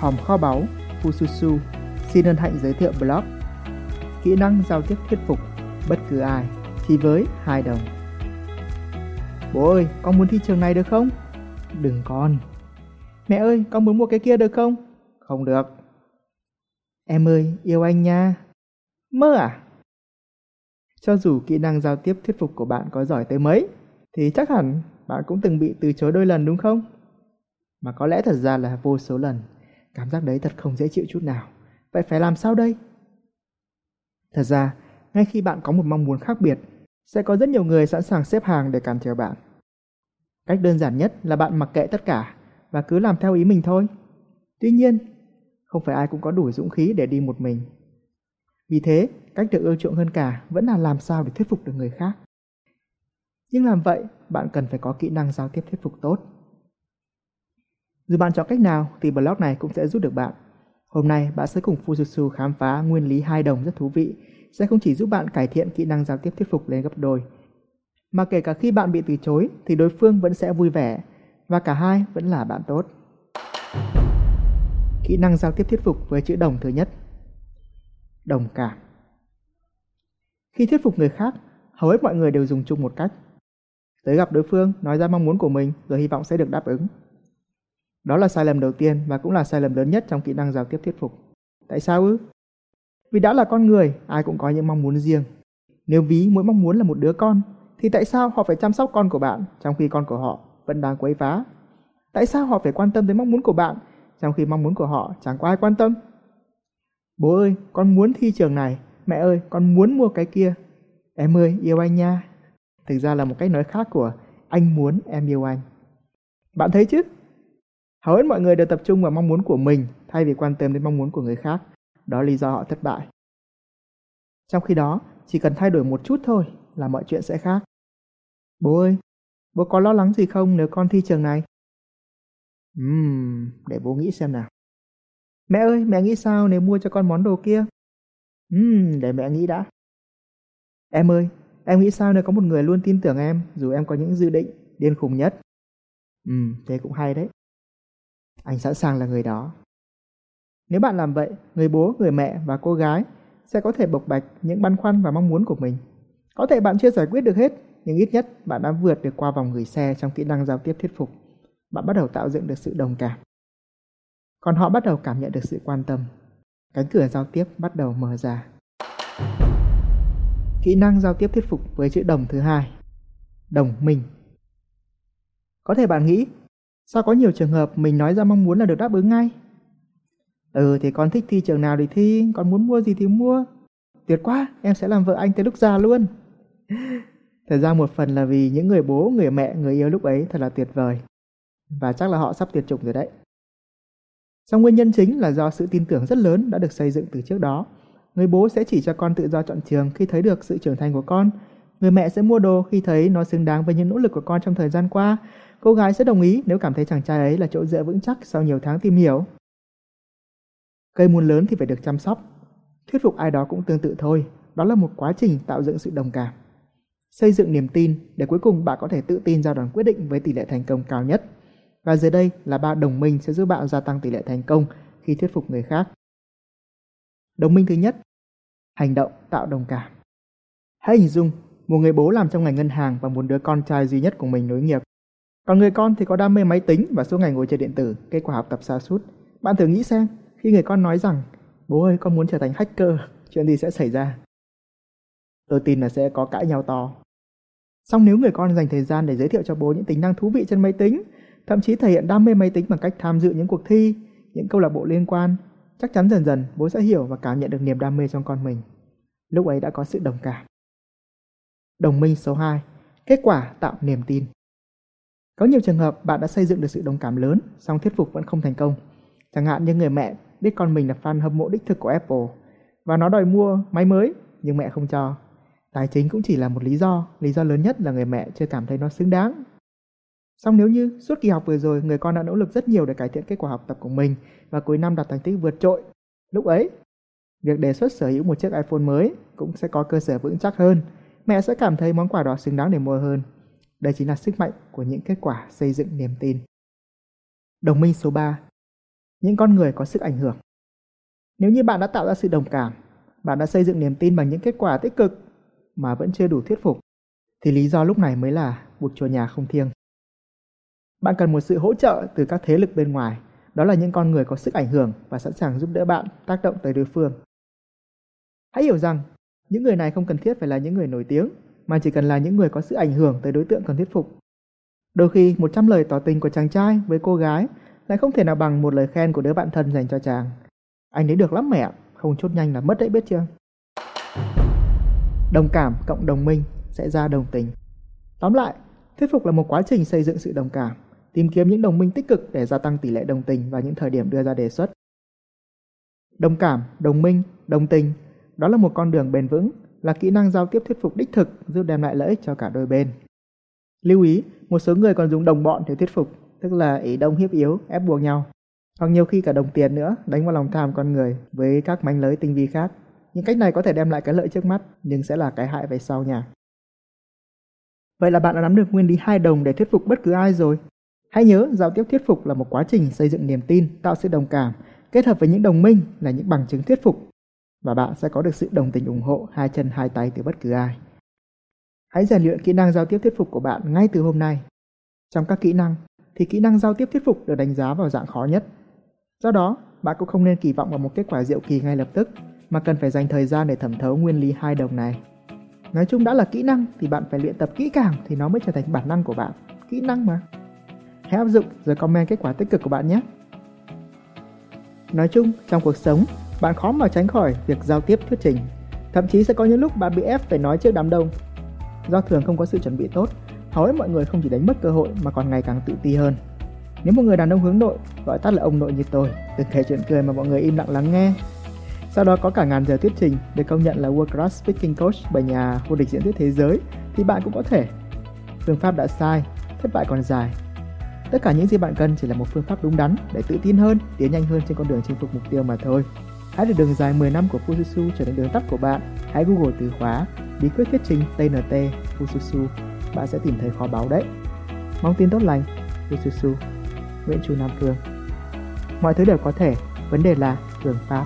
Hòm kho báu Fususu xin hân hạnh giới thiệu blog Kỹ năng giao tiếp thuyết phục bất cứ ai chỉ với 2 đồng. Bố ơi, con muốn thi trường này được không? Đừng con. Mẹ ơi, con muốn mua cái kia được không? Không được. Em ơi, yêu anh nha. Mơ à? Cho dù kỹ năng giao tiếp thuyết phục của bạn có giỏi tới mấy, thì chắc hẳn bạn cũng từng bị từ chối đôi lần đúng không? Mà có lẽ thật ra là vô số lần. Cảm giác đấy thật không dễ chịu chút nào. Vậy phải làm sao đây? Thật ra, ngay khi bạn có một mong muốn khác biệt, sẽ có rất nhiều người sẵn sàng xếp hàng để cản trở bạn. Cách đơn giản nhất là bạn mặc kệ tất cả và cứ làm theo ý mình thôi. Tuy nhiên, không phải ai cũng có đủ dũng khí để đi một mình. Vì thế, cách được ưa chuộng hơn cả vẫn là làm sao để thuyết phục được người khác. Nhưng làm vậy, bạn cần phải có kỹ năng giao tiếp thuyết phục tốt. Dù bạn chọn cách nào thì blog này cũng sẽ giúp được bạn. Hôm nay bạn sẽ cùng Fujitsu khám phá nguyên lý hai đồng rất thú vị, sẽ không chỉ giúp bạn cải thiện kỹ năng giao tiếp thuyết phục lên gấp đôi, mà kể cả khi bạn bị từ chối thì đối phương vẫn sẽ vui vẻ và cả hai vẫn là bạn tốt. Kỹ năng giao tiếp thuyết phục với chữ đồng thứ nhất. Đồng cảm. Khi thuyết phục người khác, hầu hết mọi người đều dùng chung một cách. Tới gặp đối phương, nói ra mong muốn của mình rồi hy vọng sẽ được đáp ứng. Đó là sai lầm đầu tiên và cũng là sai lầm lớn nhất trong kỹ năng giao tiếp thuyết phục. Tại sao ư? Vì đã là con người, ai cũng có những mong muốn riêng. Nếu ví mỗi mong muốn là một đứa con, thì tại sao họ phải chăm sóc con của bạn trong khi con của họ vẫn đang quấy phá? Tại sao họ phải quan tâm tới mong muốn của bạn trong khi mong muốn của họ chẳng có ai quan tâm? Bố ơi, con muốn thi trường này. Mẹ ơi, con muốn mua cái kia. Em ơi, yêu anh nha. Thực ra là một cách nói khác của anh muốn em yêu anh. Bạn thấy chứ? Hầu hết mọi người đều tập trung vào mong muốn của mình thay vì quan tâm đến mong muốn của người khác. Đó là lý do họ thất bại. Trong khi đó, chỉ cần thay đổi một chút thôi là mọi chuyện sẽ khác. Bố ơi, bố có lo lắng gì không nếu con thi trường này? Ừm, để bố nghĩ xem nào. Mẹ ơi, mẹ nghĩ sao nếu mua cho con món đồ kia? Ừm, để mẹ nghĩ đã. Em ơi, em nghĩ sao nếu có một người luôn tin tưởng em dù em có những dự định điên khùng nhất? Ừm, thế cũng hay đấy. Anh sẵn sàng là người đó. Nếu bạn làm vậy, người bố, người mẹ và cô gái sẽ có thể bộc bạch những băn khoăn và mong muốn của mình. Có thể bạn chưa giải quyết được hết, nhưng ít nhất bạn đã vượt được qua vòng gửi xe trong kỹ năng giao tiếp thuyết phục. Bạn bắt đầu tạo dựng được sự đồng cảm. Còn họ bắt đầu cảm nhận được sự quan tâm. Cánh cửa giao tiếp bắt đầu mở ra. Kỹ năng giao tiếp thuyết phục với chữ đồng thứ hai. Đồng minh. Có thể bạn nghĩ, sao có nhiều trường hợp mình nói ra mong muốn là được đáp ứng ngay? Ừ thì con thích thi trường nào thì thi, con muốn mua gì thì mua. Tuyệt quá, em sẽ làm vợ anh tới lúc già luôn. Thật ra một phần là vì những người bố, người mẹ, người yêu lúc ấy thật là tuyệt vời. Và chắc là họ sắp tuyệt chủng rồi đấy. song nguyên nhân chính là do sự tin tưởng rất lớn đã được xây dựng từ trước đó. Người bố sẽ chỉ cho con tự do chọn trường khi thấy được sự trưởng thành của con. Người mẹ sẽ mua đồ khi thấy nó xứng đáng với những nỗ lực của con trong thời gian qua. Cô gái sẽ đồng ý nếu cảm thấy chàng trai ấy là chỗ dựa vững chắc sau nhiều tháng tìm hiểu. Cây muốn lớn thì phải được chăm sóc. Thuyết phục ai đó cũng tương tự thôi. Đó là một quá trình tạo dựng sự đồng cảm. Xây dựng niềm tin để cuối cùng bạn có thể tự tin ra đoàn quyết định với tỷ lệ thành công cao nhất. Và dưới đây là ba đồng minh sẽ giúp bạn gia tăng tỷ lệ thành công khi thuyết phục người khác. Đồng minh thứ nhất, hành động tạo đồng cảm. Hãy hình dung một người bố làm trong ngành ngân hàng và muốn đứa con trai duy nhất của mình nối nghiệp. Còn người con thì có đam mê máy tính và suốt ngày ngồi chơi điện tử, kết quả học tập xa sút. Bạn thử nghĩ xem, khi người con nói rằng bố ơi con muốn trở thành hacker, chuyện gì sẽ xảy ra? Tôi tin là sẽ có cãi nhau to. Xong nếu người con dành thời gian để giới thiệu cho bố những tính năng thú vị trên máy tính, thậm chí thể hiện đam mê máy tính bằng cách tham dự những cuộc thi, những câu lạc bộ liên quan, chắc chắn dần dần bố sẽ hiểu và cảm nhận được niềm đam mê trong con mình. Lúc ấy đã có sự đồng cảm. Đồng minh số 2, kết quả tạo niềm tin. Có nhiều trường hợp bạn đã xây dựng được sự đồng cảm lớn, song thuyết phục vẫn không thành công. Chẳng hạn như người mẹ biết con mình là fan hâm mộ đích thực của Apple và nó đòi mua máy mới nhưng mẹ không cho. Tài chính cũng chỉ là một lý do, lý do lớn nhất là người mẹ chưa cảm thấy nó xứng đáng. Song nếu như suốt kỳ học vừa rồi người con đã nỗ lực rất nhiều để cải thiện kết quả học tập của mình và cuối năm đạt thành tích vượt trội, lúc ấy việc đề xuất sở hữu một chiếc iPhone mới cũng sẽ có cơ sở vững chắc hơn. Mẹ sẽ cảm thấy món quà đó xứng đáng để mua hơn. Đây chính là sức mạnh của những kết quả xây dựng niềm tin. Đồng minh số 3 Những con người có sức ảnh hưởng. Nếu như bạn đã tạo ra sự đồng cảm, bạn đã xây dựng niềm tin bằng những kết quả tích cực mà vẫn chưa đủ thuyết phục, thì lý do lúc này mới là buộc chùa nhà không thiêng. Bạn cần một sự hỗ trợ từ các thế lực bên ngoài, đó là những con người có sức ảnh hưởng và sẵn sàng giúp đỡ bạn tác động tới đối phương. Hãy hiểu rằng, những người này không cần thiết phải là những người nổi tiếng, mà chỉ cần là những người có sự ảnh hưởng tới đối tượng cần thuyết phục. Đôi khi, 100 lời tỏ tình của chàng trai với cô gái lại không thể nào bằng một lời khen của đứa bạn thân dành cho chàng. Anh ấy được lắm mẹ, không chốt nhanh là mất đấy biết chưa? Đồng cảm cộng đồng minh sẽ ra đồng tình. Tóm lại, thuyết phục là một quá trình xây dựng sự đồng cảm, tìm kiếm những đồng minh tích cực để gia tăng tỷ lệ đồng tình vào những thời điểm đưa ra đề xuất. Đồng cảm, đồng minh, đồng tình, đó là một con đường bền vững, là kỹ năng giao tiếp thuyết phục đích thực giúp đem lại lợi ích cho cả đôi bên. Lưu ý, một số người còn dùng đồng bọn để thuyết phục, tức là ý đông hiếp yếu, ép buộc nhau. Hoặc nhiều khi cả đồng tiền nữa, đánh vào lòng tham con người với các mánh lới tinh vi khác. Những cách này có thể đem lại cái lợi trước mắt, nhưng sẽ là cái hại về sau nhà. Vậy là bạn đã nắm được nguyên lý hai đồng để thuyết phục bất cứ ai rồi. Hãy nhớ, giao tiếp thuyết phục là một quá trình xây dựng niềm tin, tạo sự đồng cảm, kết hợp với những đồng minh là những bằng chứng thuyết phục. Và bạn sẽ có được sự đồng tình ủng hộ hai chân hai tay từ bất cứ ai. Hãy rèn luyện kỹ năng giao tiếp thuyết phục của bạn ngay từ hôm nay. Trong các kỹ năng, thì kỹ năng giao tiếp thuyết phục được đánh giá vào dạng khó nhất. Do đó, bạn cũng không nên kỳ vọng vào một kết quả diệu kỳ ngay lập tức, mà cần phải dành thời gian để thẩm thấu nguyên lý hai đồng này. Nói chung đã là kỹ năng thì bạn phải luyện tập kỹ càng thì nó mới trở thành bản năng của bạn. Kỹ năng mà. Hãy áp dụng rồi comment kết quả tích cực của bạn nhé. Nói chung, trong cuộc sống, bạn khó mà tránh khỏi việc giao tiếp thuyết trình. Thậm chí sẽ có những lúc bạn bị ép phải nói trước đám đông. Do thường không có sự chuẩn bị tốt, hầu hết mọi người không chỉ đánh mất cơ hội mà còn ngày càng tự ti hơn. Nếu một người đàn ông hướng nội, gọi tắt là ông nội như tôi, từng kể chuyện cười mà mọi người im lặng lắng nghe, sau đó có cả ngàn giờ thuyết trình được công nhận là World Class Speaking Coach bởi nhà vô địch diễn thuyết thế giới thì bạn cũng có thể. Phương pháp đã sai, thất bại còn dài. Tất cả những gì bạn cần chỉ là một phương pháp đúng đắn để tự tin hơn, tiến nhanh hơn trên con đường chinh phục mục tiêu mà thôi. Hãy để đường dài 10 năm của Fususu trở thành đường tắt của bạn. Hãy Google từ khóa bí quyết thuyết trình TNT Fususu. Bạn sẽ tìm thấy kho báu đấy. Mong tin tốt lành. Fususu. Nguyễn Chu Nam Phương. Mọi thứ đều có thể, vấn đề là phương pháp.